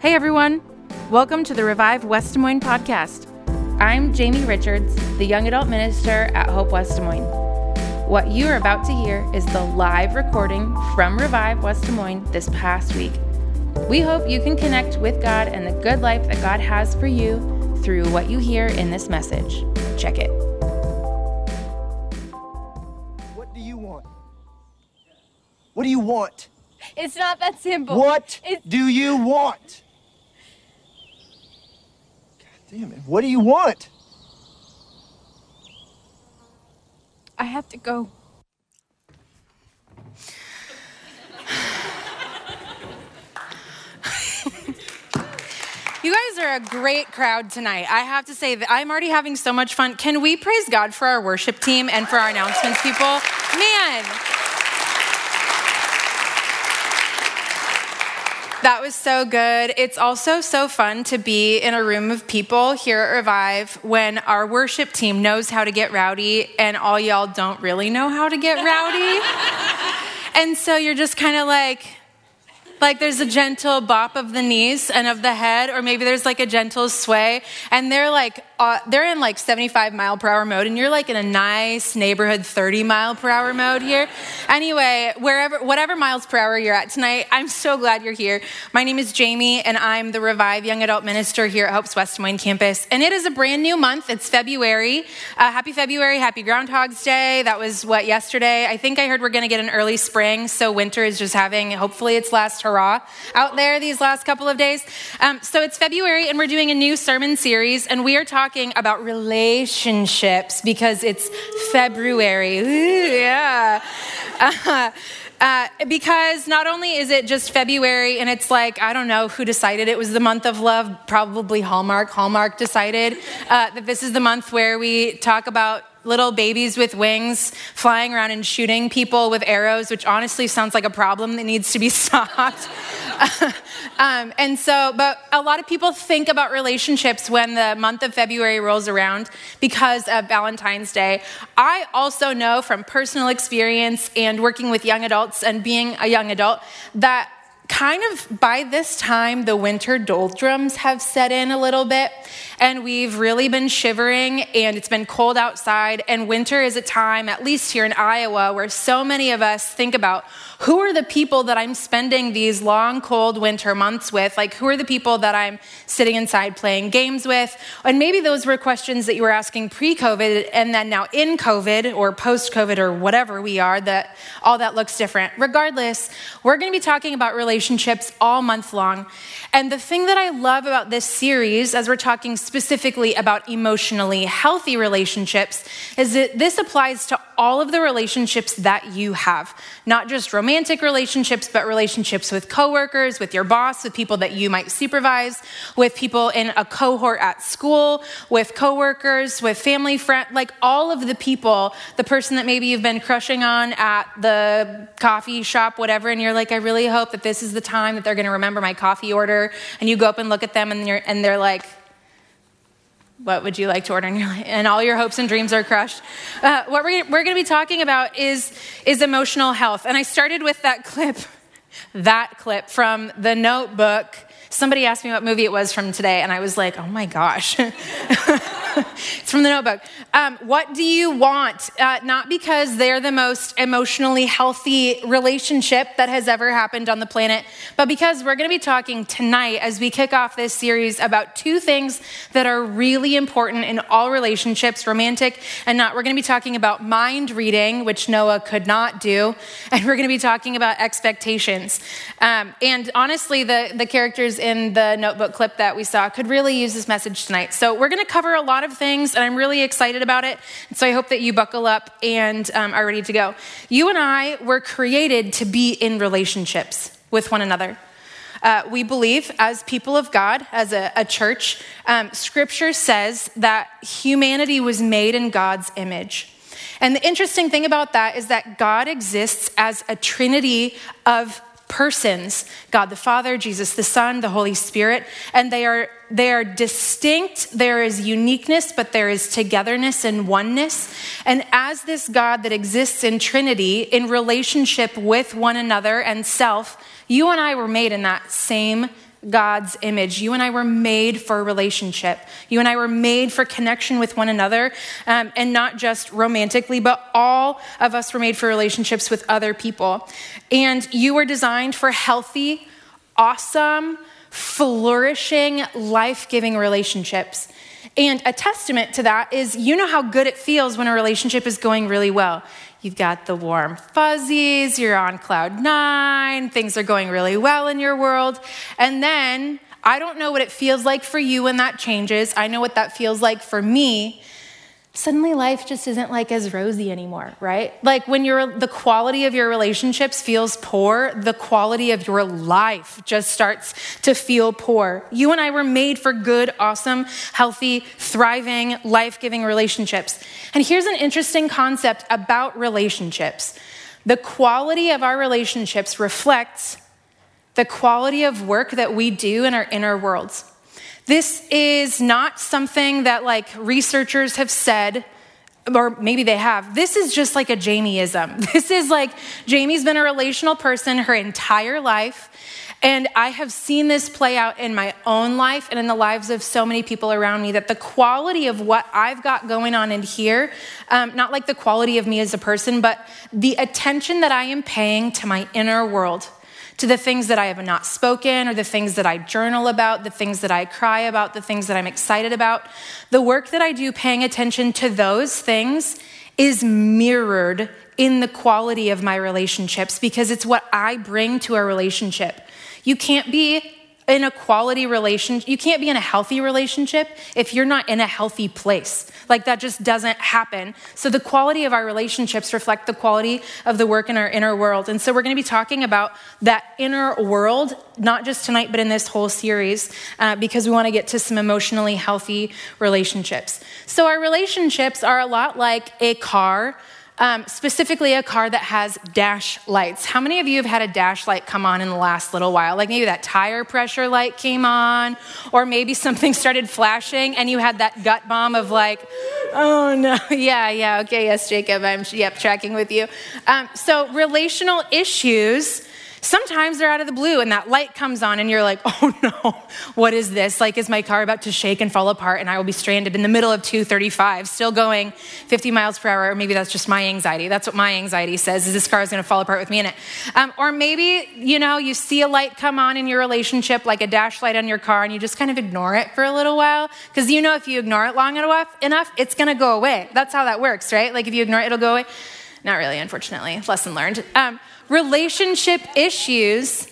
Hey everyone, welcome to the Revive West Des Moines podcast. I'm Jamie Richards, the young adult minister at Hope West Des Moines. What you are about to hear is the live recording from Revive West Des Moines this past week. We hope you can connect with God and the good life that God has for you through what you hear in this message. Check it. What do you want? What do you want? It's not that simple. What It's, do you want? God damn it. What do you want? I have to go. You guys are a great crowd tonight. I have to say that I'm already having so much fun. Can we praise God for our worship team and for our announcements people? Man. That was so good. It's also so fun to be in a room of people here at Revive when our worship team knows how to get rowdy and all y'all don't really know how to get rowdy. and so you're just kind of like, like there's a gentle bop of the knees and of the head, or maybe there's like a gentle sway, and they're like uh, they're in like 75 mile per hour mode, and you're like in a nice neighborhood 30 mile per hour mode here. Anyway, wherever whatever miles per hour you're at tonight, I'm so glad you're here. My name is Jamie, and I'm the Revive Young Adult Minister here at Hope's West Des Moines campus, and it is a brand new month. It's February. Uh, happy February, happy Groundhog's Day. That was what yesterday. I think I heard we're going to get an early spring, so winter is just having hopefully its last hurrah out there these last couple of days. Um, so it's February, and we're doing a new sermon series, and we are talking about relationships because it's February. Ooh, yeah. Uh, uh, because not only is it just February and it's like, I don't know who decided it was the month of love, probably Hallmark. Hallmark decided uh, that this is the month where we talk about little babies with wings flying around and shooting people with arrows, which honestly sounds like a problem that needs to be stopped. um, and so, but a lot of people think about relationships when the month of February rolls around because of Valentine's Day. I also know from personal experience and working with young adults and being a young adult that kind of by this time, the winter doldrums have set in a little bit, and we've really been shivering, and it's been cold outside. And winter is a time, at least here in Iowa, where so many of us think about who are the people that I'm spending these long, cold winter months with? Like, who are the people that I'm sitting inside playing games with? And maybe those were questions that you were asking pre COVID, and then now in COVID or post COVID or whatever we are, that all that looks different. Regardless, we're going to be talking about relationships all month long. And the thing that I love about this series, as we're talking specifically about emotionally healthy relationships, is that this applies to all of the relationships that you have, not just romantic relationships, but relationships with coworkers, with your boss, with people that you might supervise, with people in a cohort at school, with coworkers, with family friend, like all of the people, the person that maybe you've been crushing on at the coffee shop, whatever, and you're like, I really hope that this is the time that they're going to remember my coffee order, and you go up and look at them, and and they're like what would you like to order? And, and all your hopes and dreams are crushed. Uh, what we're, we're going to be talking about is, is emotional health. And I started with that clip, that clip from the notebook. Somebody asked me what movie it was from today, and I was like, oh my gosh. it's from the notebook. Um, what do you want? Uh, not because they're the most emotionally healthy relationship that has ever happened on the planet, but because we're going to be talking tonight as we kick off this series about two things that are really important in all relationships, romantic and not. We're going to be talking about mind reading, which Noah could not do, and we're going to be talking about expectations. Um, and honestly, the, the characters in the notebook clip that we saw could really use this message tonight. So we're going to cover a lot of things, and I'm really excited about it. So I hope that you buckle up and um, are ready to go. You and I were created to be in relationships with one another. Uh, we believe, as people of God, as a, a church, um, scripture says that humanity was made in God's image. And the interesting thing about that is that God exists as a trinity of persons God the Father, Jesus the Son, the Holy Spirit, and they are, they are distinct. There is uniqueness, but there is togetherness and oneness. And as this God that exists in Trinity, in relationship with one another and self, you and I were made in that same God's image. You and I were made for a relationship. You and I were made for connection with one another, um, and not just romantically, but all of us were made for relationships with other people. And you were designed for healthy, awesome, flourishing, life giving relationships. And a testament to that is you know how good it feels when a relationship is going really well. You've got the warm fuzzies, you're on cloud nine, things are going really well in your world. And then I don't know what it feels like for you when that changes. I know what that feels like for me suddenly life just isn't like as rosy anymore, right? Like when you're, the quality of your relationships feels poor, the quality of your life just starts to feel poor. You and I were made for good, awesome, healthy, thriving, life giving relationships. And here's an interesting concept about relationships the quality of our relationships reflects the quality of work that we do in our inner worlds. This is not something that like researchers have said or maybe they have. This is just like a Jamieism. This is like Jamie's been a relational person her entire life. And I have seen this play out in my own life and in the lives of so many people around me that the quality of what I've got going on in here, um, not like the quality of me as a person, but the attention that I am paying to my inner world to the things that I have not spoken or the things that I journal about, the things that I cry about, the things that I'm excited about. The work that I do paying attention to those things is mirrored in the quality of my relationships because it's what I bring to a relationship. You can't be in a quality relationship, you can't be in a healthy relationship if you're not in a healthy place. Like that just doesn't happen. So the quality of our relationships reflect the quality of the work in our inner world. And so we're going to be talking about that inner world, not just tonight, but in this whole series, uh, because we want to get to some emotionally healthy relationships. So our relationships are a lot like a car um, specifically a car that has dash lights. How many of you have had a dash light come on in the last little while? Like maybe that tire pressure light came on, or maybe something started flashing and you had that gut bomb of like, oh no, yeah, yeah, okay, yes, Jacob, I'm yep tracking with you. Um, so relational issues Sometimes they're out of the blue and that light comes on and you're like, oh no, what is this? Like, is my car about to shake and fall apart and I will be stranded in the middle of 235, still going 50 miles per hour? Or maybe that's just my anxiety. That's what my anxiety says, is this car is gonna fall apart with me in it. Um, or maybe, you know, you see a light come on in your relationship, like a dash light on your car, and you just kind of ignore it for a little while. Because you know if you ignore it long enough, enough, it's gonna go away. That's how that works, right? Like if you ignore it, it'll go away. Not really, unfortunately. Lesson learned. Um, relationship issues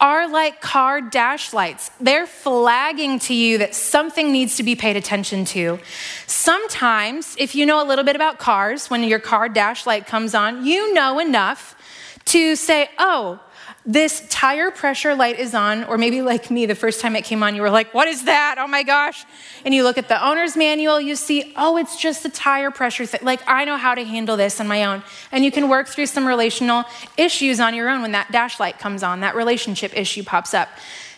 are like car dash lights. They're flagging to you that something needs to be paid attention to. Sometimes, if you know a little bit about cars, when your car dash light comes on, you know enough to say, oh, this tire pressure light is on, or maybe like me, the first time it came on, you were like, What is that? Oh my gosh. And you look at the owner's manual, you see, Oh, it's just the tire pressure thing. Like, I know how to handle this on my own. And you can work through some relational issues on your own when that dash light comes on, that relationship issue pops up.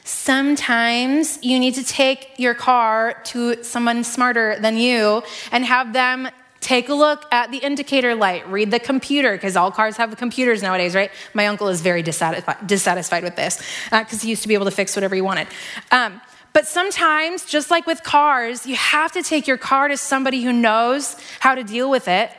Sometimes you need to take your car to someone smarter than you and have them Take a look at the indicator light, read the computer, because all cars have computers nowadays, right? My uncle is very dissatisfied, dissatisfied with this because uh, he used to be able to fix whatever he wanted. Um, but sometimes, just like with cars, you have to take your car to somebody who knows how to deal with it.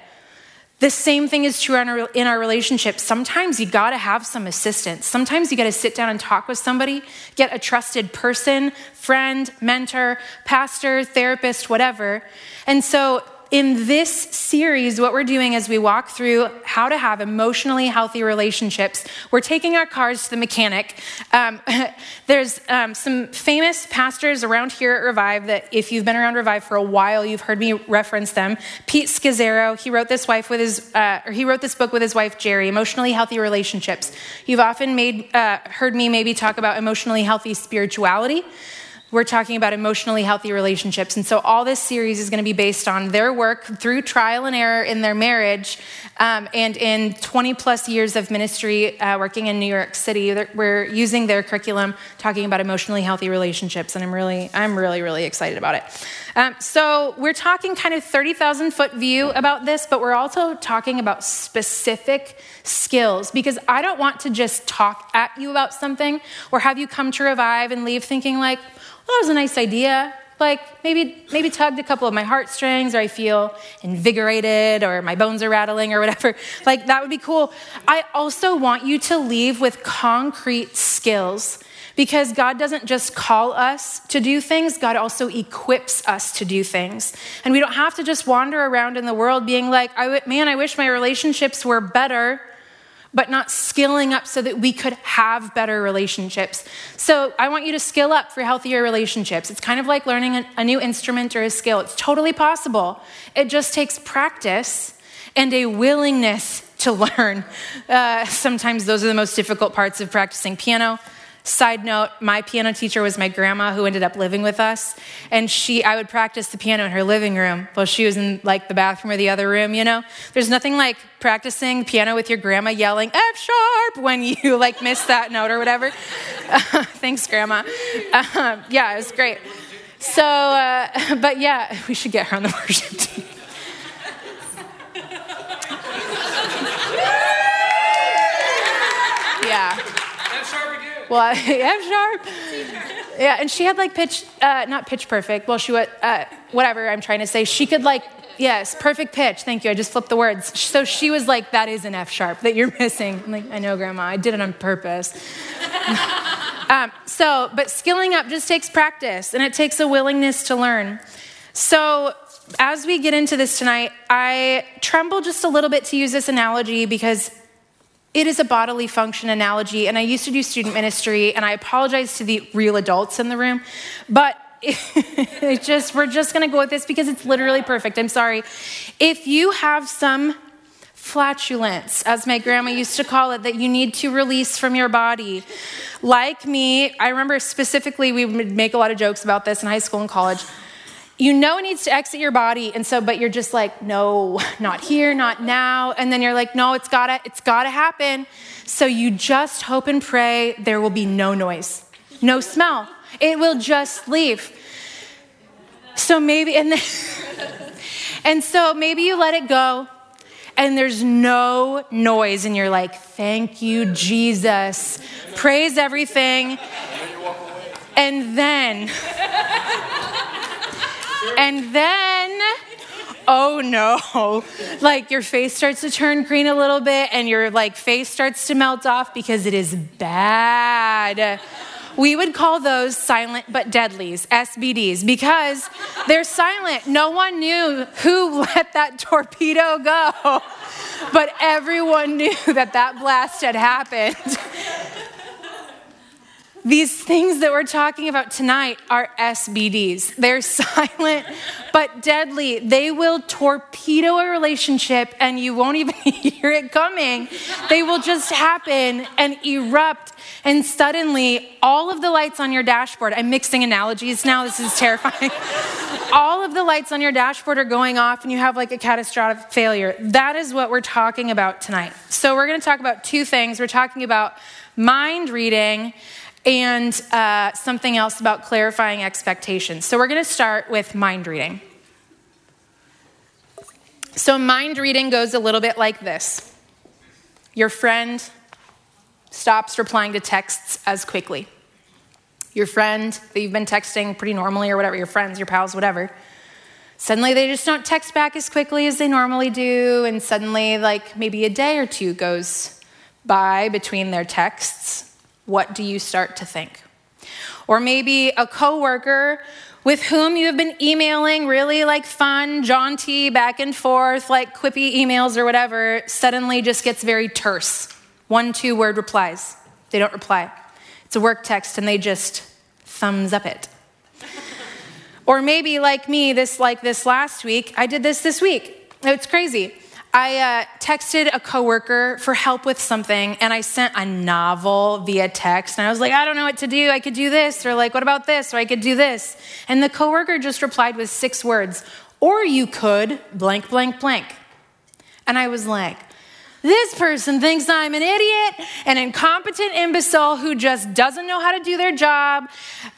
The same thing is true in our, in our relationships. Sometimes you gotta have some assistance. Sometimes you gotta sit down and talk with somebody, get a trusted person, friend, mentor, pastor, therapist, whatever. And so in this series, what we're doing as we walk through how to have emotionally healthy relationships, we're taking our cars to the mechanic. Um, there's um, some famous pastors around here at Revive that, if you've been around Revive for a while, you've heard me reference them. Pete Scazzero, he wrote this wife with his, uh, or he wrote this book with his wife Geri, Emotionally Healthy Relationships. You've often made, uh, heard me maybe talk about emotionally healthy spirituality. We're talking about emotionally healthy relationships. And so, all this series is going to be based on their work through trial and error in their marriage um, and in 20 plus years of ministry uh, working in New York City. We're using their curriculum talking about emotionally healthy relationships. And I'm really, I'm really, really excited about it. Um, so, we're talking kind of 30,000 foot view about this, but we're also talking about specific skills because I don't want to just talk at you about something or have you come to revive and leave thinking, like, well, that was a nice idea. Like maybe maybe tugged a couple of my heartstrings, or I feel invigorated, or my bones are rattling, or whatever. Like that would be cool. I also want you to leave with concrete skills because God doesn't just call us to do things, God also equips us to do things. And we don't have to just wander around in the world being like, man, I wish my relationships were better but not skilling up so that we could have better relationships. So I want you to skill up for healthier relationships. It's kind of like learning a new instrument or a skill. It's totally possible. It just takes practice and a willingness to learn. Uh, sometimes those are the most difficult parts of practicing piano. Side note, my piano teacher was my grandma who ended up living with us. And she, I would practice the piano in her living room while she was in like the bathroom or the other room, you know? There's nothing like practicing piano with your grandma yelling F sharp when you like miss that note or whatever. Uh, thanks, grandma. Uh, yeah, it was great. So, uh, but yeah, we should get her on the worship team. yeah. Well, F sharp. Yeah, and she had like pitch, uh, not pitch perfect. Well, she was, uh, whatever I'm trying to say. She could like, yes, perfect pitch. Thank you. I just flipped the words. So she was like, that is an F sharp that you're missing. I'm like, I know, Grandma. I did it on purpose. um, so, but skilling up just takes practice and it takes a willingness to learn. So, as we get into this tonight, I tremble just a little bit to use this analogy because it is a bodily function analogy, and I used to do student ministry, and I apologize to the real adults in the room, but it just we're just going to go with this because it's literally perfect. I'm sorry. If you have some flatulence, as my grandma used to call it, that you need to release from your body. Like me, I remember specifically we would make a lot of jokes about this in high school and college you know it needs to exit your body and so but you're just like no not here not now. And then you're like no it's gotta it's gotta happen. So you just hope and pray there will be no noise no smell. It will just leave. So maybe and then, and so maybe you let it go and there's no noise and you're like thank you jesus. Praise everything. And then and then, oh no, like your face starts to turn green a little bit and your like face starts to melt off because it is bad. We would call those silent but deadlies, SBDs, because they're silent. No one knew who let that torpedo go, but everyone knew that that blast had happened. These things that we're talking about tonight are SBDs. They're silent but deadly. They will torpedo a relationship and you won't even hear it coming. They will just happen and erupt. And suddenly, all of the lights on your dashboard, I'm mixing analogies now, this is terrifying. all of the lights on your dashboard are going off and you have like a catastrophic failure. That is what we're talking about tonight. So, we're going to talk about two things. We're talking about mind reading and uh, something else about clarifying expectations. So we're going to start with mind reading. So, mind reading goes a little bit like this Your friend stops replying to texts as quickly. Your friend that you've been texting pretty normally, or whatever, your friends, your pals, whatever, suddenly they just don't text back as quickly as they normally do. And suddenly, like maybe a day or two goes by between their texts what do you start to think? Or maybe a coworker with whom you have been emailing really like fun, jaunty, back and forth, like quippy emails or whatever, suddenly just gets very terse. One, two word replies. They don't reply. It's a work text and they just thumbs up it. or maybe like me, this like this last week, I did this this week. It's crazy. I uh, texted a coworker for help with something, and I sent a novel via text. And I was like, I don't know what to do. I could do this, or like, what about this, or I could do this. And the coworker just replied with six words, or you could blank, blank, blank. And I was like, this person thinks I'm an idiot, an incompetent imbecile who just doesn't know how to do their job.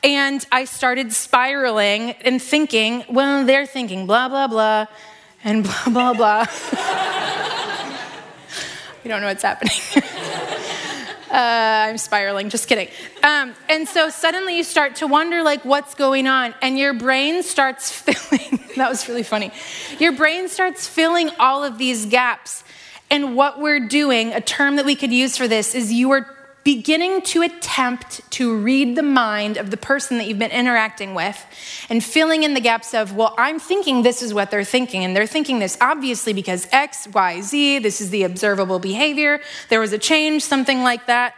And I started spiraling and thinking, well, they're thinking blah, blah, blah, and blah, blah, blah. we don't know what's happening. Uh, I'm spiraling, just kidding. Um, and so suddenly you start to wonder, like, what's going on? And your brain starts filling, that was really funny. Your brain starts filling all of these gaps. And what we're doing, a term that we could use for this, is you are beginning to attempt to read the mind of the person that you've been interacting with and filling in the gaps of, well, I'm thinking this is what they're thinking. And they're thinking this obviously because X, Y, Z, this is the observable behavior. There was a change, something like that.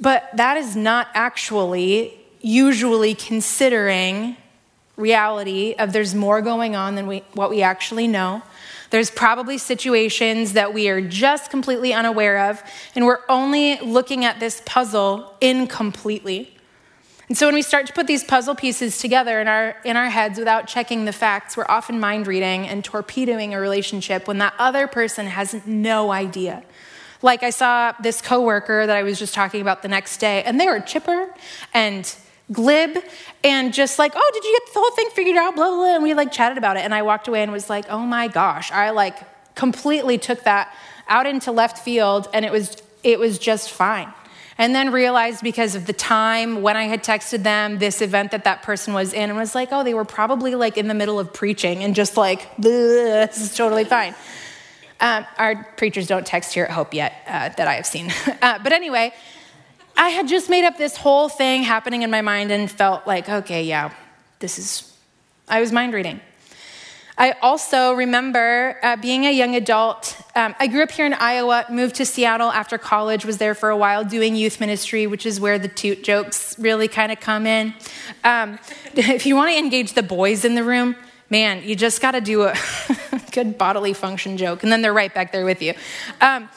But that is not actually usually considering reality of there's more going on than we, what we actually know. There's probably situations that we are just completely unaware of, and we're only looking at this puzzle incompletely. And so when we start to put these puzzle pieces together in our, in our heads without checking the facts, we're often mind reading and torpedoing a relationship when that other person has no idea. Like I saw this coworker that I was just talking about the next day, and they were chipper and glib and just like, oh, did you get the whole thing figured out? Blah, blah, blah. And we like chatted about it. And I walked away and was like, oh my gosh. I like completely took that out into left field and it was it was just fine. And then realized because of the time when I had texted them this event that that person was in and was like, oh, they were probably like in the middle of preaching and just like, this is totally fine. Um, our preachers don't text here at Hope yet uh, that I have seen. Uh, but anyway, I had just made up this whole thing happening in my mind and felt like, okay, yeah, this is, I was mind reading. I also remember uh, being a young adult. Um, I grew up here in Iowa, moved to Seattle after college, was there for a while doing youth ministry, which is where the toot jokes really kind of come in. Um, if you want to engage the boys in the room, man, you just got to do a good bodily function joke, and then they're right back there with you. Um,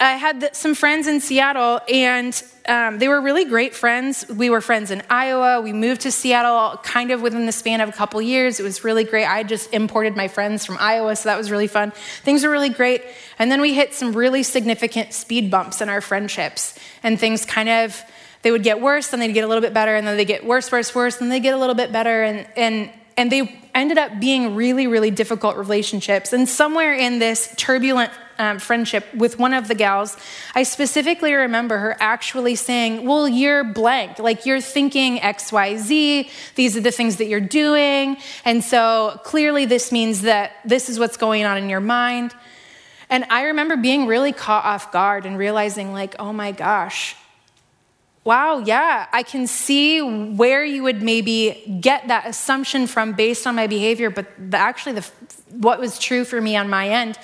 I had some friends in Seattle, and um, they were really great friends. We were friends in Iowa. We moved to Seattle kind of within the span of a couple years. It was really great. I just imported my friends from Iowa, so that was really fun. Things were really great. And then we hit some really significant speed bumps in our friendships, and things kind of they would get worse, then they'd get a little bit better, and then they get worse, worse, worse, and they get a little bit better, and and and they ended up being really, really difficult relationships. And somewhere in this turbulent um, friendship with one of the gals, I specifically remember her actually saying, Well, you're blank. Like you're thinking XYZ. These are the things that you're doing. And so clearly, this means that this is what's going on in your mind. And I remember being really caught off guard and realizing, like, oh my gosh, wow, yeah, I can see where you would maybe get that assumption from based on my behavior, but the, actually, the, what was true for me on my end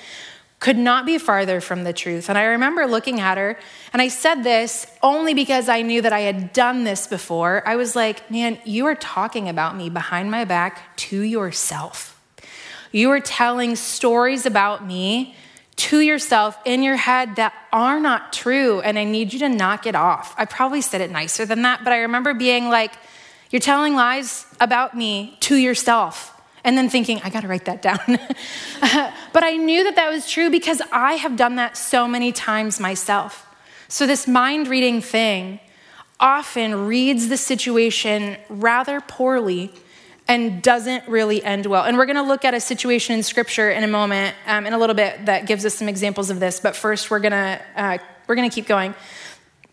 could not be farther from the truth. And I remember looking at her, and I said this only because I knew that I had done this before. I was like, man, you are talking about me behind my back to yourself. You are telling stories about me to yourself in your head that are not true, and I need you to knock it off. I probably said it nicer than that, but I remember being like, You're telling lies about me to yourself. And then thinking, I gotta write that down. but I knew that that was true because I have done that so many times myself. So, this mind reading thing often reads the situation rather poorly and doesn't really end well. And we're going to look at a situation in Scripture in a moment, um, in a little bit, that gives us some examples of this. But first, we're going to uh, we're going to keep going.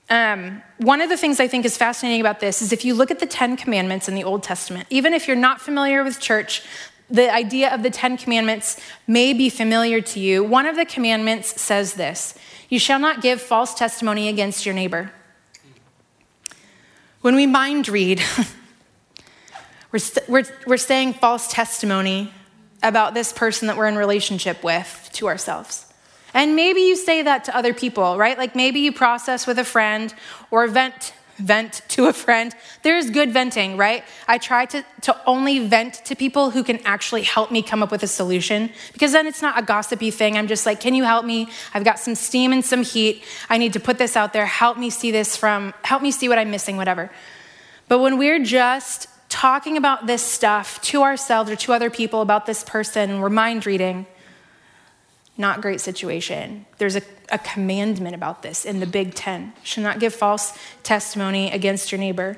Um, one of the things I think is fascinating about this is if you look at the Ten Commandments in the Old Testament, even if you're not familiar with church, the idea of the Ten Commandments may be familiar to you. One of the commandments says this You shall not give false testimony against your neighbor. When we mind read, We're, st- we're, we're saying false testimony about this person that we're in relationship with to ourselves. And maybe you say that to other people, right? Like maybe you process with a friend or vent vent to a friend. There's good venting, right? I try to, to only vent to people who can actually help me come up with a solution because then it's not a gossipy thing. I'm just like, can you help me? I've got some steam and some heat. I need to put this out there. Help me see this from, help me see what I'm missing, whatever. But when we're just talking about this stuff to ourselves or to other people about this person, we're mind reading, not great situation. There's a, a commandment about this in the Big Ten. Should not give false testimony against your neighbor.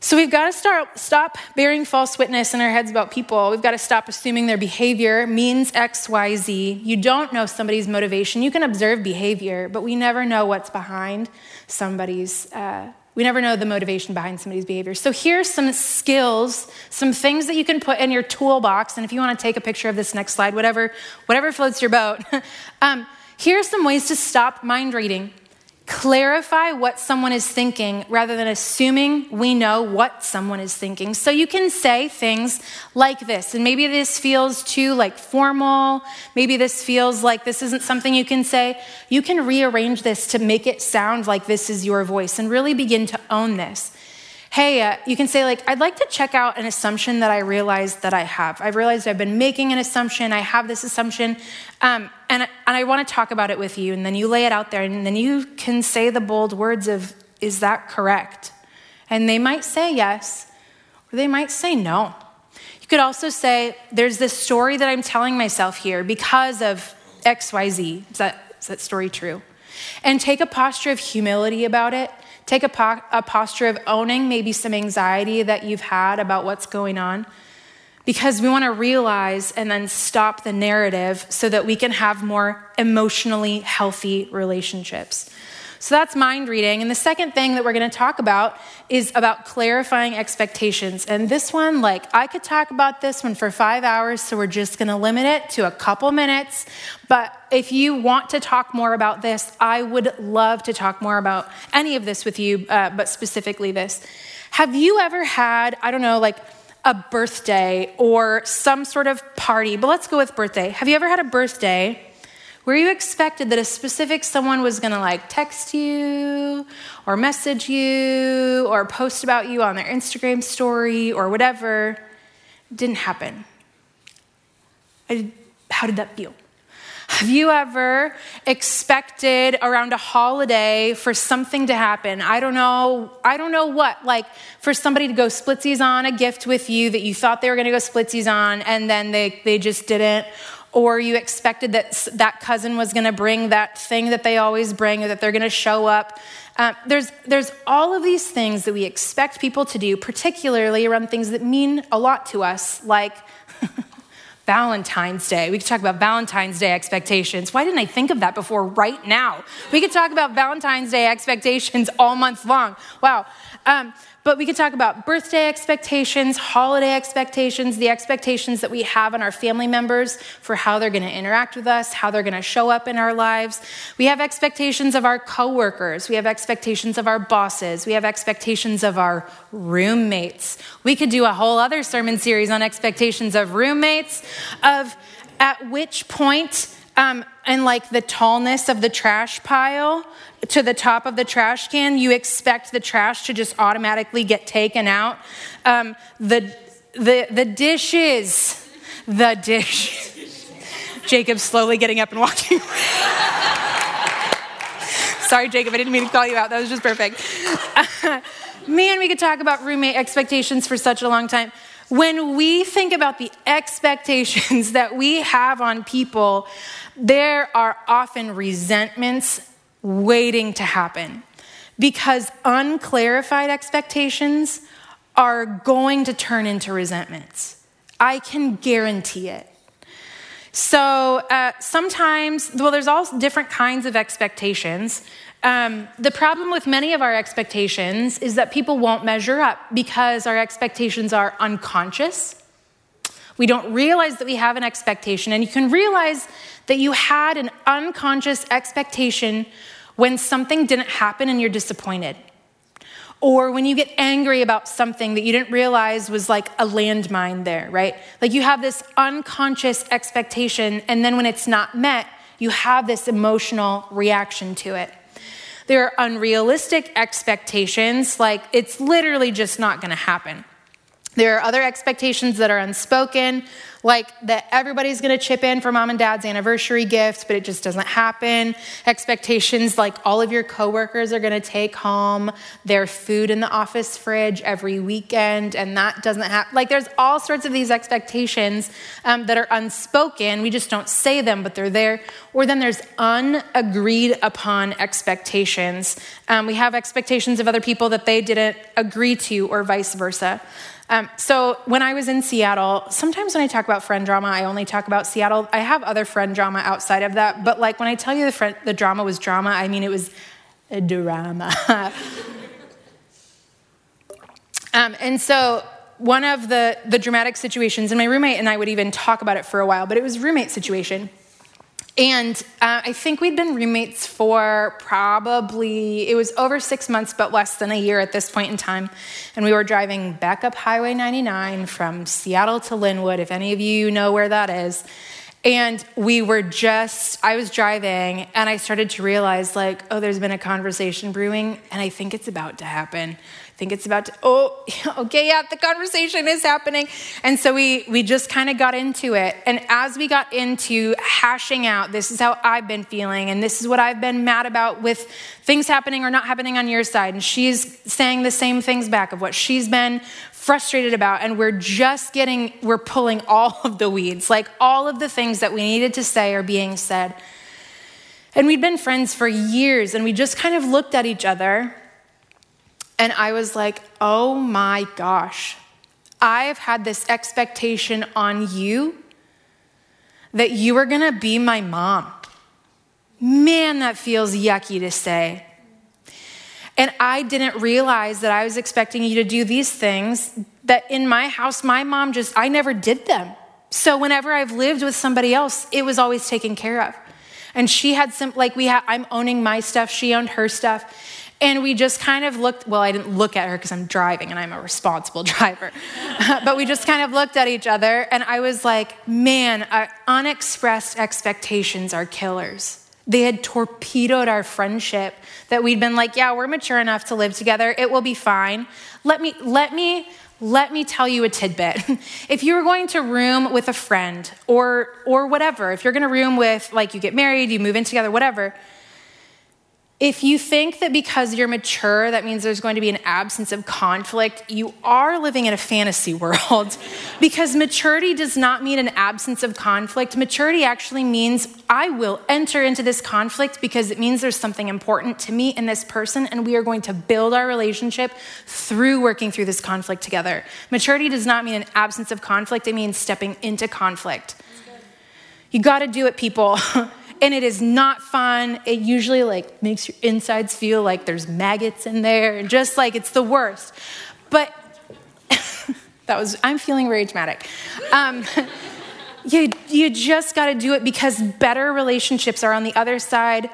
So we've got to start, stop bearing false witness in our heads about people. We've got to stop assuming their behavior means X, Y, Z. You don't know somebody's motivation. You can observe behavior, but we never know what's behind somebody's uh, we never know the motivation behind somebody's behavior. So here's some skills, some things that you can put in your toolbox. And if you want to take a picture of this next slide, whatever, whatever floats your boat, um, here's some ways to stop mind reading. Clarify what someone is thinking rather than assuming we know what someone is thinking. So you can say things like this, and maybe this feels too like formal, maybe this feels like this isn't something you can say. You can rearrange this to make it sound like this is your voice and really begin to own this hey, uh, you can say, like, I'd like to check out an assumption that I realized that I have. I've realized I've been making an assumption, I have this assumption, um, and, and I want to talk about it with you. And then you lay it out there, and then you can say the bold words of, is that correct? And they might say yes, or they might say no. You could also say, there's this story that I'm telling myself here because of XYZ. Is that, is that story true? And take a posture of humility about it Take a, po- a posture of owning maybe some anxiety that you've had about what's going on because we want to realize and then stop the narrative so that we can have more emotionally healthy relationships. So that's mind reading. And the second thing that we're going to talk about is about clarifying expectations. And this one, like, I could talk about this one for five hours, so we're just going to limit it to a couple minutes. But if you want to talk more about this, I would love to talk more about any of this with you, uh, but specifically this. Have you ever had, I don't know, like, a birthday or some sort of party, but let's go with birthday. Have you ever had a birthday where you expected that a specific someone was going to like text you or message you or post about you on their Instagram story or whatever. Didn't happen. How did that feel? Have you ever expected around a holiday for something to happen? I don't know, I don't know what, like for somebody to go splitsies on a gift with you that you thought they were gonna go splitsies on and then they, they just didn't or you expected that that cousin was going to bring that thing that they always bring or that they're going to show up. Uh, there's, there's all of these things that we expect people to do particularly around things that mean a lot to us like valentine's day. We could talk about valentine's day expectations. Why didn't i think of that before right now? We could talk about valentine's day expectations all month long. Wow. Um, but we could talk about birthday expectations, holiday expectations, the expectations that we have on our family members for how they're going to interact with us, how they're going to show up in our lives. We have expectations of our coworkers. We have expectations of our bosses. We have expectations of our roommates. We could do a whole other sermon series on expectations of roommates, of at which point um, and like the tallness of the trash pile to the top of the trash can, you expect the trash to just automatically get taken out. Um, the, the, the dishes, the dish. Jacob slowly getting up and walking. Sorry, Jacob, I didn't mean to call you out. That was just perfect. man, we could talk about roommate expectations for such a long time. When we think about the expectations that we have on people, there are often resentments waiting to happen because unclarified expectations are going to turn into resentments. I can guarantee it. So uh, sometimes, well, there's all different kinds of expectations. Um, the problem with many of our expectations is that people won't measure up because our expectations are unconscious. We don't realize that we have an expectation, and you can realize that you had an unconscious expectation when something didn't happen and you're disappointed. Or when you get angry about something that you didn't realize was like a landmine there, right? Like you have this unconscious expectation, and then when it's not met, you have this emotional reaction to it. There are unrealistic expectations, like it's literally just not going to happen. There are other expectations that are unspoken, like that everybody's gonna chip in for mom and dad's anniversary gift, but it just doesn't happen. Expectations like all of your coworkers are gonna take home their food in the office fridge every weekend, and that doesn't happen. Like there's all sorts of these expectations um, that are unspoken. We just don't say them, but they're there. Or then there's unagreed upon expectations. Um, we have expectations of other people that they didn't agree to, or vice versa. Um, so when I was in Seattle, sometimes when I talk about friend drama, I only talk about Seattle. I have other friend drama outside of that, but like when I tell you the, friend, the drama was drama, I mean it was a drama. um, and so one of the, the dramatic situations, and my roommate and I would even talk about it for a while, but it was roommate situation. And uh, I think we'd been roommates for probably, it was over six months, but less than a year at this point in time. And we were driving back up Highway 99 from Seattle to Lynnwood, if any of you know where that is. And we were just, I was driving and I started to realize, like, oh, there's been a conversation brewing and I think it's about to happen think it's about to, oh, okay, yeah, the conversation is happening. And so we, we just kind of got into it. And as we got into hashing out, this is how I've been feeling, and this is what I've been mad about with things happening or not happening on your side. And she's saying the same things back of what she's been frustrated about. And we're just getting, we're pulling all of the weeds. Like all of the things that we needed to say are being said. And we'd been friends for years, and we just kind of looked at each other and I was like, oh my gosh, I've had this expectation on you that you are gonna be my mom. Man, that feels yucky to say. And I didn't realize that I was expecting you to do these things that in my house, my mom just, I never did them. So whenever I've lived with somebody else, it was always taken care of. And she had some, like we had, I'm owning my stuff, she owned her stuff. And we just kind of looked, well, I didn't look at her because I'm driving and I'm a responsible driver. but we just kind of looked at each other and I was like, man, uh, unexpressed expectations are killers. They had torpedoed our friendship that we'd been like, yeah, we're mature enough to live together. It will be fine. Let me, let me, let me tell you a tidbit. if you were going to room with a friend or, or whatever, if you're going to room with, like, you get married, you move in together, whatever, if you think that because you're mature, that means there's going to be an absence of conflict, you are living in a fantasy world. because maturity does not mean an absence of conflict. Maturity actually means I will enter into this conflict because it means there's something important to me and this person, and we are going to build our relationship through working through this conflict together. Maturity does not mean an absence of conflict, it means stepping into conflict. You gotta do it, people. and it is not fun. It usually like makes your insides feel like there's maggots in there, and just like it's the worst. But that was I'm feeling very dramatic. Um, you you just got to do it because better relationships are on the other side.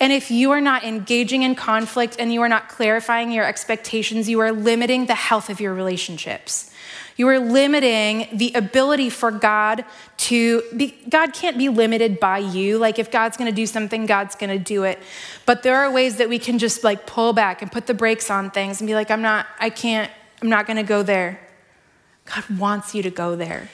And if you are not engaging in conflict and you are not clarifying your expectations, you are limiting the health of your relationships. You are limiting the ability for God to be, God can't be limited by you. Like if God's going to do something, God's going to do it. But there are ways that we can just like pull back and put the brakes on things and be like, I'm not, I can't, I'm not going to go there. God wants you to go there.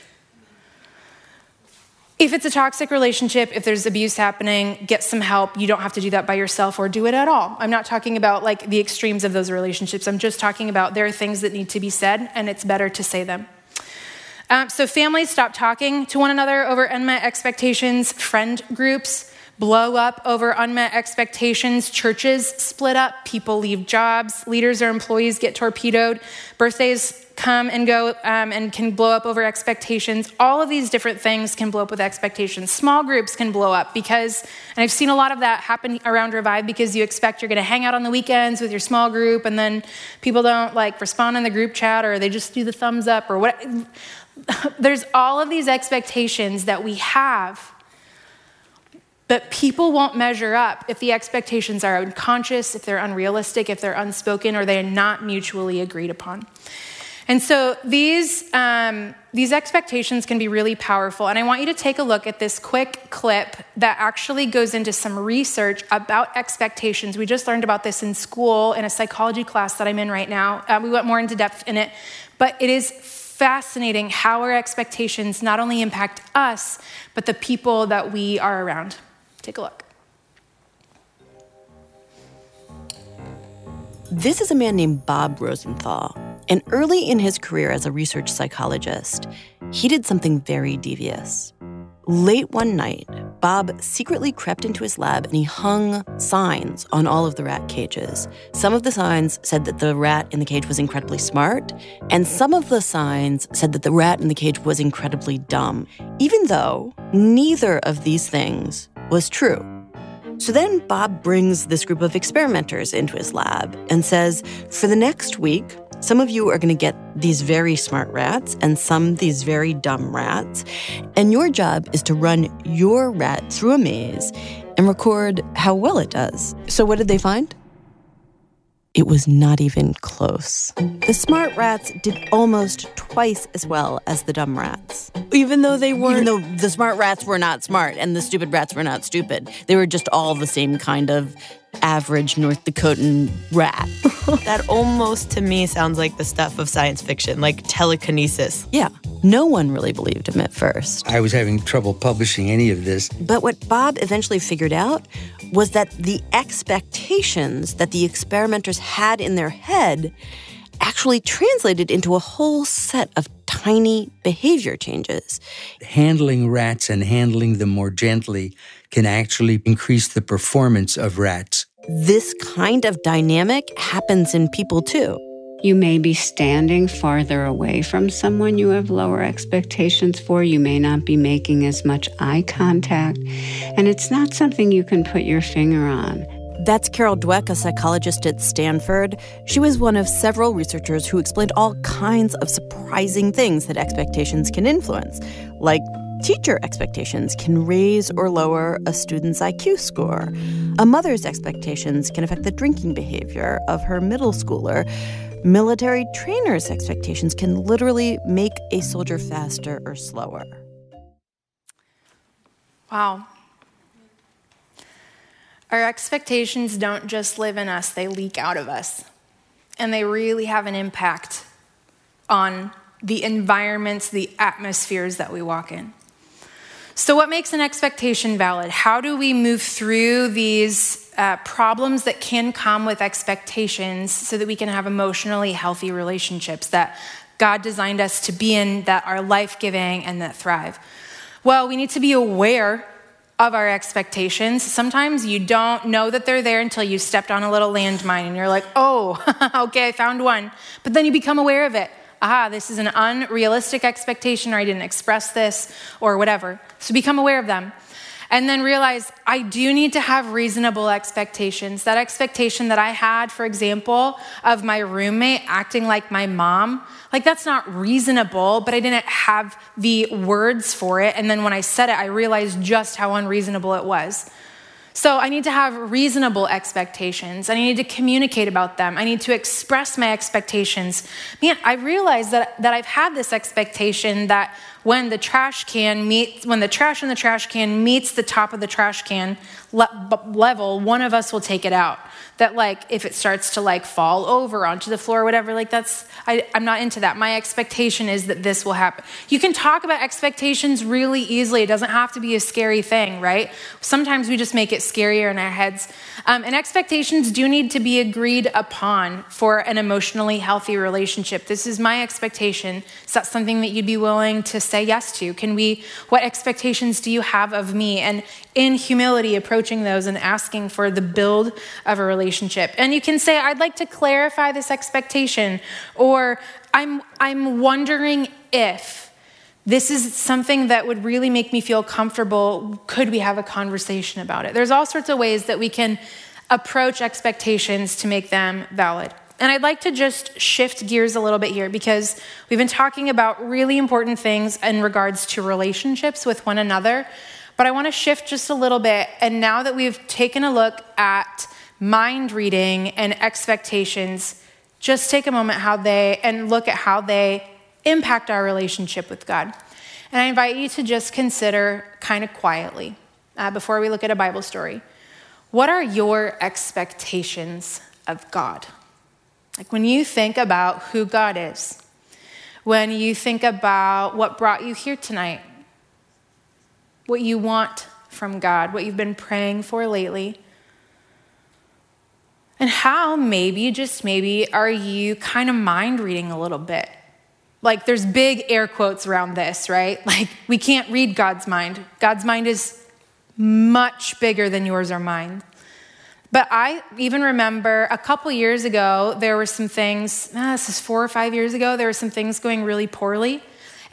If it's a toxic relationship, if there's abuse happening, get some help. You don't have to do that by yourself or do it at all. I'm not talking about like the extremes of those relationships. I'm just talking about there are things that need to be said and it's better to say them. Um, so families stop talking to one another over unmet expectations, friend groups blow up over unmet expectations, churches split up, people leave jobs, leaders or employees get torpedoed, birthdays come and go um, and can blow up over expectations. All of these different things can blow up with expectations. Small groups can blow up because, and I've seen a lot of that happen around Revive because you expect you're going to hang out on the weekends with your small group and then people don't like respond in the group chat or they just do the thumbs up or what. There's all of these expectations that we have. But people won't measure up if the expectations are unconscious, if they're unrealistic, if they're unspoken, or they're not mutually agreed upon. And so these, um, these expectations can be really powerful. And I want you to take a look at this quick clip that actually goes into some research about expectations. We just learned about this in school in a psychology class that I'm in right now. Uh, we went more into depth in it, but it is fascinating how our expectations not only impact us, but the people that we are around. Take a look. This is a man named Bob Rosenthal. And early in his career as a research psychologist, he did something very devious. Late one night, Bob secretly crept into his lab and he hung signs on all of the rat cages. Some of the signs said that the rat in the cage was incredibly smart, and some of the signs said that the rat in the cage was incredibly dumb, even though neither of these things was true. So then Bob brings this group of experimenters into his lab and says, for the next week, some of you are going to get these very smart rats and some these very dumb rats. And your job is to run your rat through a maze and record how well it does. So, what did they find? It was not even close. The smart rats did almost twice as well as the dumb rats. Even though they weren't. Even though the smart rats were not smart and the stupid rats were not stupid. They were just all the same kind of average North Dakotan rat. that almost to me sounds like the stuff of science fiction, like telekinesis. Yeah. No one really believed him at first. I was having trouble publishing any of this. But what Bob eventually figured out was that the expectations that the experimenters had in their head actually translated into a whole set of tiny behavior changes. Handling rats and handling them more gently can actually increase the performance of rats. This kind of dynamic happens in people too. You may be standing farther away from someone you have lower expectations for. You may not be making as much eye contact. And it's not something you can put your finger on. That's Carol Dweck, a psychologist at Stanford. She was one of several researchers who explained all kinds of surprising things that expectations can influence, like Teacher expectations can raise or lower a student's IQ score. A mother's expectations can affect the drinking behavior of her middle schooler. Military trainers' expectations can literally make a soldier faster or slower. Wow. Our expectations don't just live in us, they leak out of us. And they really have an impact on the environments, the atmospheres that we walk in. So, what makes an expectation valid? How do we move through these uh, problems that can come with expectations so that we can have emotionally healthy relationships that God designed us to be in, that are life giving and that thrive? Well, we need to be aware of our expectations. Sometimes you don't know that they're there until you stepped on a little landmine and you're like, oh, okay, I found one. But then you become aware of it aha, this is an unrealistic expectation, or I didn't express this, or whatever. So become aware of them. And then realize I do need to have reasonable expectations. That expectation that I had, for example, of my roommate acting like my mom, like that's not reasonable, but I didn't have the words for it. And then when I said it, I realized just how unreasonable it was. So I need to have reasonable expectations. I need to communicate about them. I need to express my expectations. Man, I realize that, that I've had this expectation that when the trash can meets, when the trash in the trash can meets the top of the trash can le- level, one of us will take it out that like if it starts to like fall over onto the floor or whatever like that's I, i'm not into that. My expectation is that this will happen. You can talk about expectations really easily. It doesn't have to be a scary thing right? Sometimes we just make it scarier in our heads. Um, and expectations do need to be agreed upon for an emotionally healthy relationship. This is my expectation. Is that something that you'd be willing to say yes to? Can we what expectations do you have of me? And in humility approaching those and asking for the build of a relationship. And you can say, I'd like to clarify this expectation, or I'm, I'm wondering if this is something that would really make me feel comfortable. Could we have a conversation about it? There's all sorts of ways that we can approach expectations to make them valid. And I'd like to just shift gears a little bit here because we've been talking about really important things in regards to relationships with one another. But I want to shift just a little bit. And now that we've taken a look at mind reading and expectations, just take a moment how they and look at how they impact our relationship with God. And I invite you to just consider kind of quietly uh, before we look at a Bible story what are your expectations of God? Like when you think about who God is, when you think about what brought you here tonight, what you want from God, what you've been praying for lately, and how maybe, just maybe, are you kind of mind reading a little bit? Like there's big air quotes around this, right? Like we can't read God's mind. God's mind is much bigger than yours or mine. But I even remember a couple years ago, there were some things, ah, this is four or five years ago, there were some things going really poorly.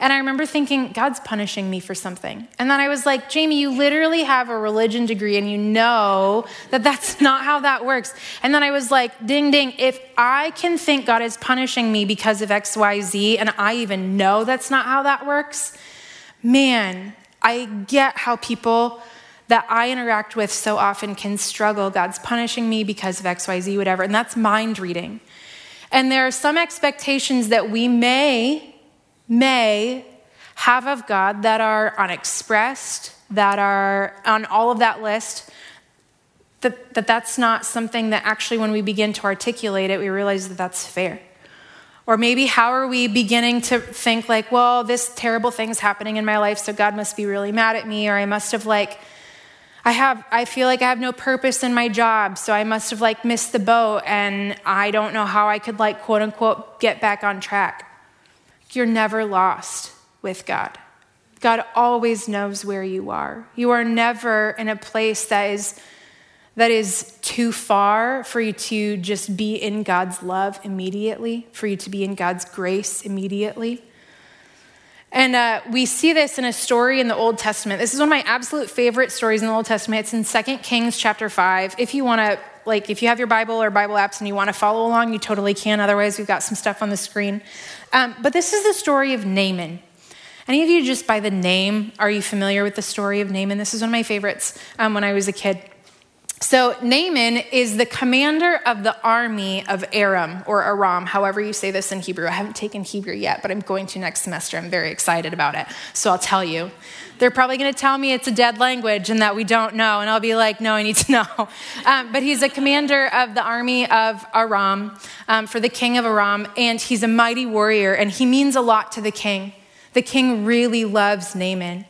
And I remember thinking, God's punishing me for something. And then I was like, Jamie, you literally have a religion degree and you know that that's not how that works. And then I was like, ding, ding, if I can think God is punishing me because of XYZ and I even know that's not how that works, man, I get how people that I interact with so often can struggle. God's punishing me because of XYZ, whatever. And that's mind reading. And there are some expectations that we may, may have of God that are unexpressed, that are on all of that list. That, that that's not something that actually, when we begin to articulate it, we realize that that's fair. Or maybe how are we beginning to think like, well, this terrible thing's happening in my life, so God must be really mad at me, or I must have like I have I feel like I have no purpose in my job, so I must have like missed the boat and I don't know how I could like quote unquote get back on track. You're never lost with God. God always knows where you are. You are never in a place that is that is too far for you to just be in God's love immediately, for you to be in God's grace immediately. And uh, we see this in a story in the Old Testament. This is one of my absolute favorite stories in the Old Testament. It's in 2 Kings chapter 5. If you want to, like, if you have your Bible or Bible apps and you want to follow along, you totally can. Otherwise, we've got some stuff on the screen. Um, but this is the story of Naaman. Any of you, just by the name, are you familiar with the story of Naaman? This is one of my favorites um, when I was a kid. So, Naaman is the commander of the army of Aram or Aram, however you say this in Hebrew. I haven't taken Hebrew yet, but I'm going to next semester. I'm very excited about it. So, I'll tell you. They're probably going to tell me it's a dead language and that we don't know. And I'll be like, no, I need to know. Um, but he's a commander of the army of Aram um, for the king of Aram. And he's a mighty warrior and he means a lot to the king. The king really loves Naaman.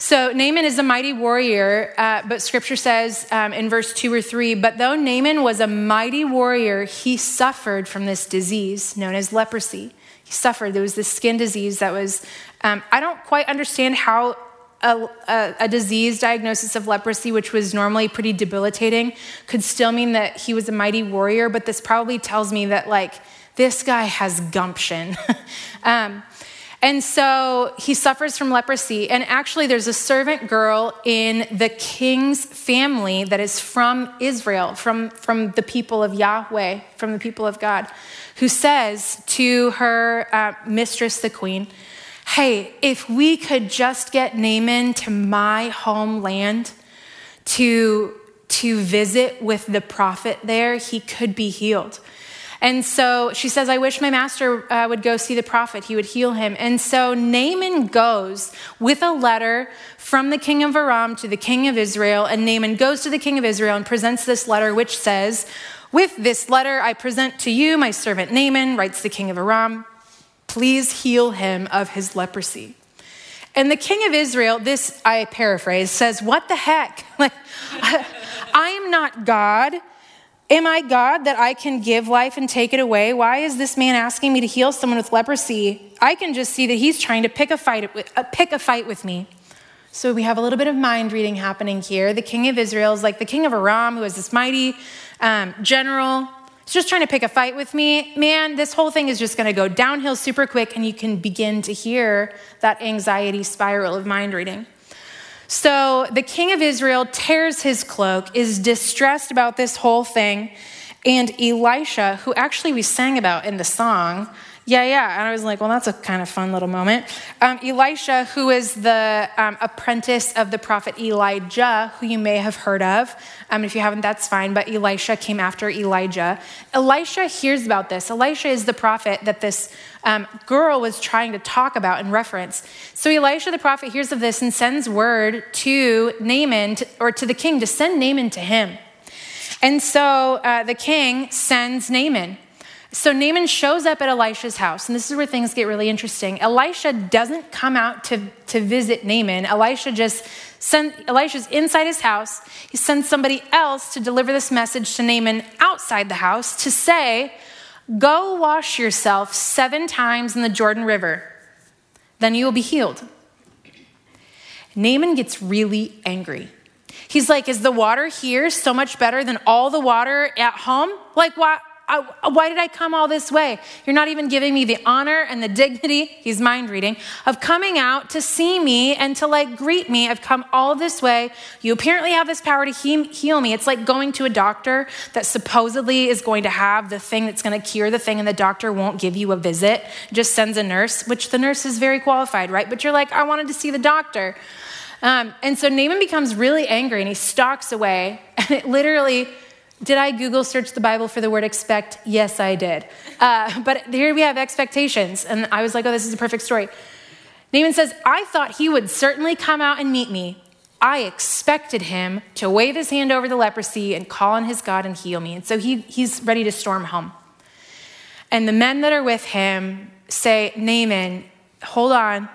So Naaman is a mighty warrior, uh, but scripture says um, in verse two or three, but though Naaman was a mighty warrior, he suffered from this disease known as leprosy. He suffered. There was this skin disease that was, um, I don't quite understand how a, a, a, disease diagnosis of leprosy, which was normally pretty debilitating, could still mean that he was a mighty warrior, but this probably tells me that, like, this guy has gumption. um, and so he suffers from leprosy. And actually, there's a servant girl in the king's family that is from Israel, from, from the people of Yahweh, from the people of God, who says to her uh, mistress, the queen, Hey, if we could just get Naaman to my homeland to, to visit with the prophet there, he could be healed. And so she says, I wish my master uh, would go see the prophet. He would heal him. And so Naaman goes with a letter from the king of Aram to the king of Israel. And Naaman goes to the king of Israel and presents this letter, which says, With this letter I present to you my servant Naaman, writes the king of Aram, please heal him of his leprosy. And the king of Israel, this I paraphrase, says, What the heck? Like, I am not God Am I God that I can give life and take it away? Why is this man asking me to heal someone with leprosy? I can just see that he's trying to pick a fight, uh, pick a fight with me. So we have a little bit of mind reading happening here. The king of Israel is like the king of Aram, who is this mighty um, general. He's just trying to pick a fight with me. Man, this whole thing is just going to go downhill super quick, and you can begin to hear that anxiety spiral of mind reading. So the king of Israel tears his cloak, is distressed about this whole thing. And Elisha, who actually we sang about in the song, Yeah, yeah. And I was like, well, that's a kind of fun little moment. Um, Elisha, who is the um, apprentice of the prophet Elijah, who you may have heard of. Um, if you haven't, that's fine. But Elisha came after Elijah. Elisha hears about this. Elisha is the prophet that this um, girl was trying to talk about and reference. So Elisha the prophet hears of this and sends word to Naaman, to, or to the king, to send Naaman to him. And so uh, the king sends Naaman. So Naaman shows up at Elisha's house, and this is where things get really interesting. Elisha doesn't come out to, to visit Naaman. Elisha just sends, Elisha's inside his house. He sends somebody else to deliver this message to Naaman outside the house to say, Go wash yourself seven times in the Jordan River, then you will be healed. Naaman gets really angry. He's like, Is the water here so much better than all the water at home? Like, why? I, why did I come all this way? You're not even giving me the honor and the dignity, he's mind reading, of coming out to see me and to like greet me. I've come all this way. You apparently have this power to heal me. It's like going to a doctor that supposedly is going to have the thing that's going to cure the thing, and the doctor won't give you a visit, just sends a nurse, which the nurse is very qualified, right? But you're like, I wanted to see the doctor. Um, and so Naaman becomes really angry and he stalks away, and it literally did I Google search the Bible for the word expect? Yes, I did. Uh, but here we have expectations. And I was like, oh, this is a perfect story. Naaman says, I thought he would certainly come out and meet me. I expected him to wave his hand over the leprosy and call on his God and heal me. And so he, he's ready to storm home. And the men that are with him say, Naaman, hold on,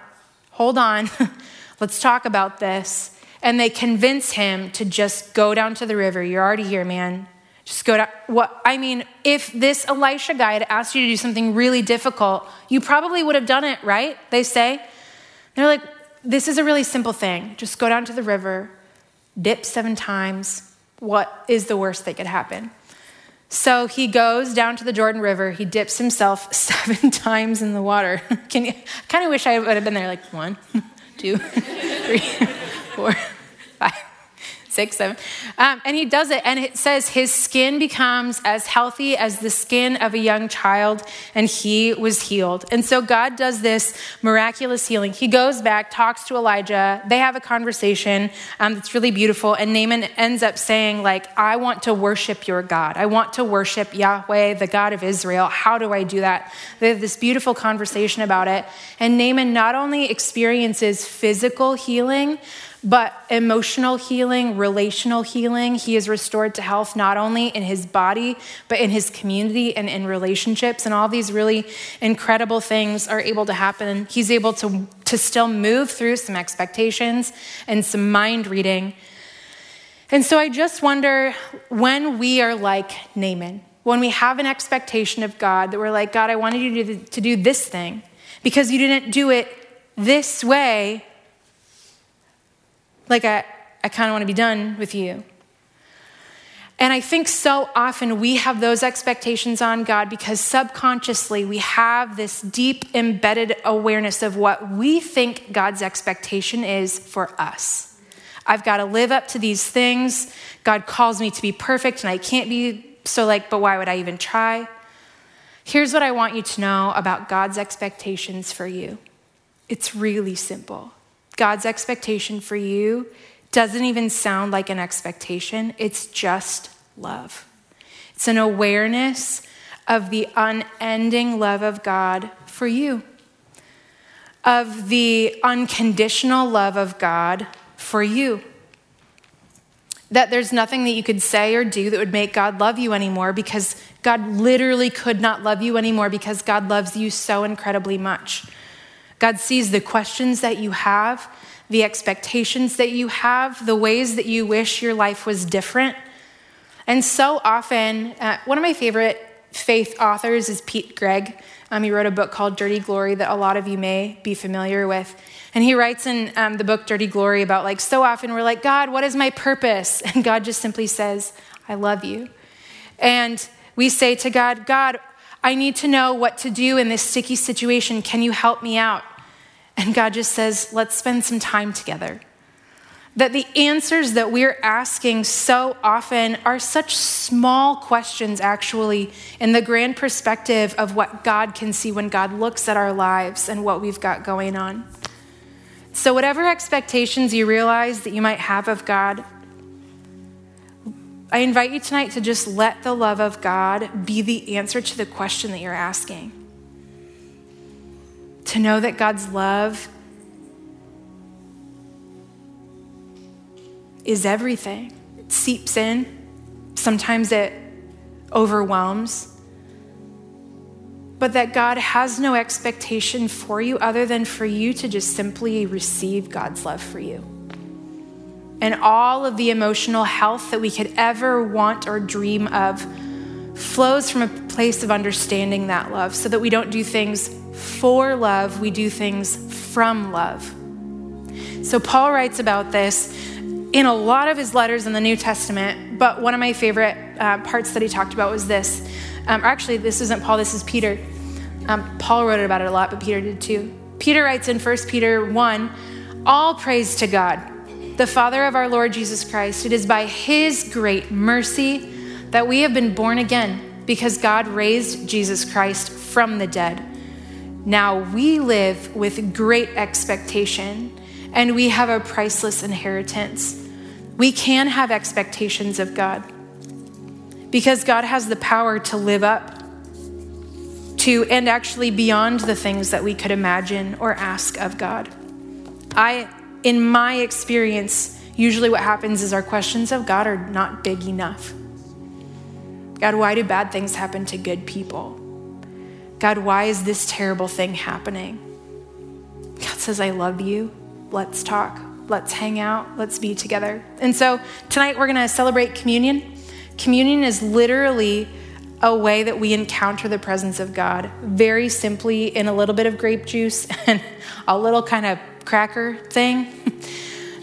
hold on. Let's talk about this. And they convince him to just go down to the river. You're already here, man. Just go to what I mean, if this Elisha guy had asked you to do something really difficult, you probably would have done it, right? They say. They're like, this is a really simple thing. Just go down to the river, dip seven times. What is the worst that could happen? So he goes down to the Jordan River. He dips himself seven times in the water. Can you? Kind of wish I would have been there. Like one, two, three, four, five six, seven. Um, and he does it, and it says his skin becomes as healthy as the skin of a young child, and he was healed. And so God does this miraculous healing. He goes back, talks to Elijah. They have a conversation um, that's really beautiful, and Naaman ends up saying, like, I want to worship your God. I want to worship Yahweh, the God of Israel. How do I do that? They have this beautiful conversation about it. And Naaman not only experiences physical healing, but emotional healing, relational healing, he is restored to health not only in his body, but in his community and in relationships. And all these really incredible things are able to happen. He's able to, to still move through some expectations and some mind reading. And so I just wonder when we are like Naaman, when we have an expectation of God that we're like, God, I wanted you to, to do this thing because you didn't do it this way like, I, I kind of want to be done with you. And I think so often we have those expectations on God because subconsciously we have this deep embedded awareness of what we think God's expectation is for us. I've got to live up to these things. God calls me to be perfect and I can't be so like, but why would I even try? Here's what I want you to know about God's expectations for you it's really simple. God's expectation for you doesn't even sound like an expectation, it's just love. It's an awareness of the unending love of God for you, of the unconditional love of God for you. That there's nothing that you could say or do that would make God love you anymore because God literally could not love you anymore because God loves you so incredibly much. God sees the questions that you have, the expectations that you have, the ways that you wish your life was different. And so often, uh, one of my favorite faith authors is Pete Greig. Um, he wrote a book called Dirty Glory that a lot of you may be familiar with. And he writes in um, the book Dirty Glory about like, so often we're like, God, what is my purpose? And God just simply says, I love you. And we say to God, God, I need to know what to do in this sticky situation. Can you help me out? And God just says, let's spend some time together. That the answers that we're asking so often are such small questions, actually, in the grand perspective of what God can see when God looks at our lives and what we've got going on. So, whatever expectations you realize that you might have of God, I invite you tonight to just let the love of God be the answer to the question that you're asking. To know that God's love is everything. It seeps in, sometimes it overwhelms. But that God has no expectation for you other than for you to just simply receive God's love for you. And all of the emotional health that we could ever want or dream of flows from a place of understanding that love so that we don't do things for love, we do things from love. So, Paul writes about this in a lot of his letters in the New Testament, but one of my favorite uh, parts that he talked about was this. Um, actually, this isn't Paul, this is Peter. Um, Paul wrote about it a lot, but Peter did too. Peter writes in 1 Peter 1 All praise to God, the Father of our Lord Jesus Christ. It is by his great mercy that we have been born again because God raised Jesus Christ from the dead. Now we live with great expectation and we have a priceless inheritance we can have expectations of God because God has the power to live up to and actually beyond the things that we could imagine or ask of God. I, in my experience, usually what happens is our questions of God are not big enough. God, why do bad things happen to good people? God, why is this terrible thing happening? God says, I love you. Let's talk. Let's hang out. Let's be together. And so tonight we're going to celebrate communion. Communion is literally a way that we encounter the presence of God, very simply in a little bit of grape juice and a little kind of cracker thing.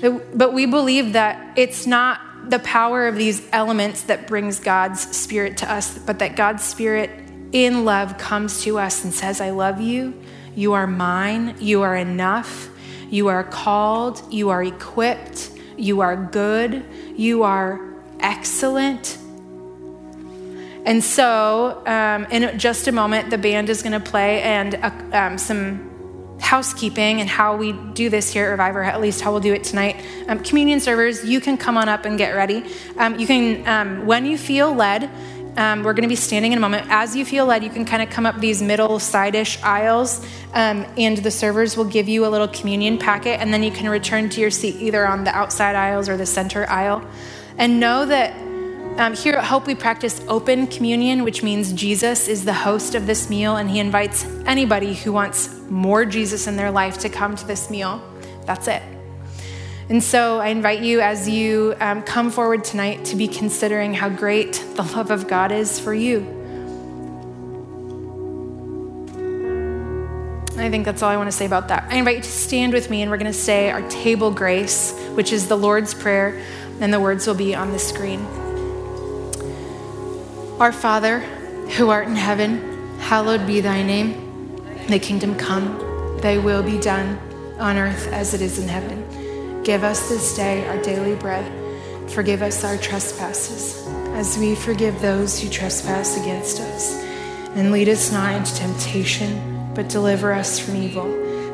but we believe that it's not the power of these elements that brings God's spirit to us, but that God's spirit in love comes to us and says, I love you. You are mine. You are enough. You are called, you are equipped, you are good, you are excellent. And so, um, in just a moment, the band is going to play and uh, um, some housekeeping and how we do this here at Reviver, at least how we'll do it tonight. Um, communion servers, you can come on up and get ready. Um, you can, um, when you feel led, um, we're going to be standing in a moment. As you feel led, you can kind of come up these middle side-ish aisles, um, and the servers will give you a little communion packet, and then you can return to your seat either on the outside aisles or the center aisle. And know that um, here at Hope we practice open communion, which means Jesus is the host of this meal, and he invites anybody who wants more Jesus in their life to come to this meal. That's it. And so I invite you as you um, come forward tonight to be considering how great the love of God is for you. I think that's all I want to say about that. I invite you to stand with me and we're going to say our table grace, which is the Lord's Prayer, and the words will be on the screen. Our Father, who art in heaven, hallowed be thy name. Thy kingdom come, thy will be done on earth as it is in heaven. Give us this day our daily bread. Forgive us our trespasses, as we forgive those who trespass against us. And lead us not into temptation, but deliver us from evil.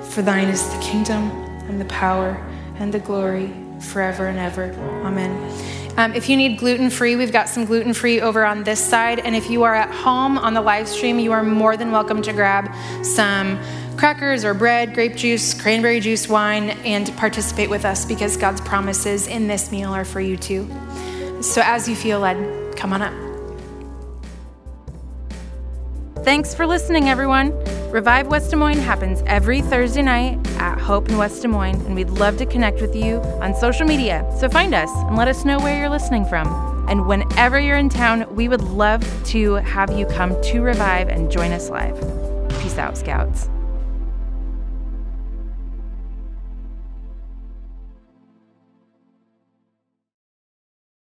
For thine is the kingdom, and the power, and the glory, forever and ever. Amen. Um, if you need gluten free, we've got some gluten free over on this side. And if you are at home on the live stream, you are more than welcome to grab some crackers or bread, grape juice, cranberry juice, wine, and participate with us because God's promises in this meal are for you too. So as you feel led, come on up. Thanks for listening, everyone. Revive West Des Moines happens every Thursday night at Hope in West Des Moines, and we'd love to connect with you on social media. So find us and let us know where you're listening from. And whenever you're in town, we would love to have you come to Revive and join us live. Peace out, Scouts.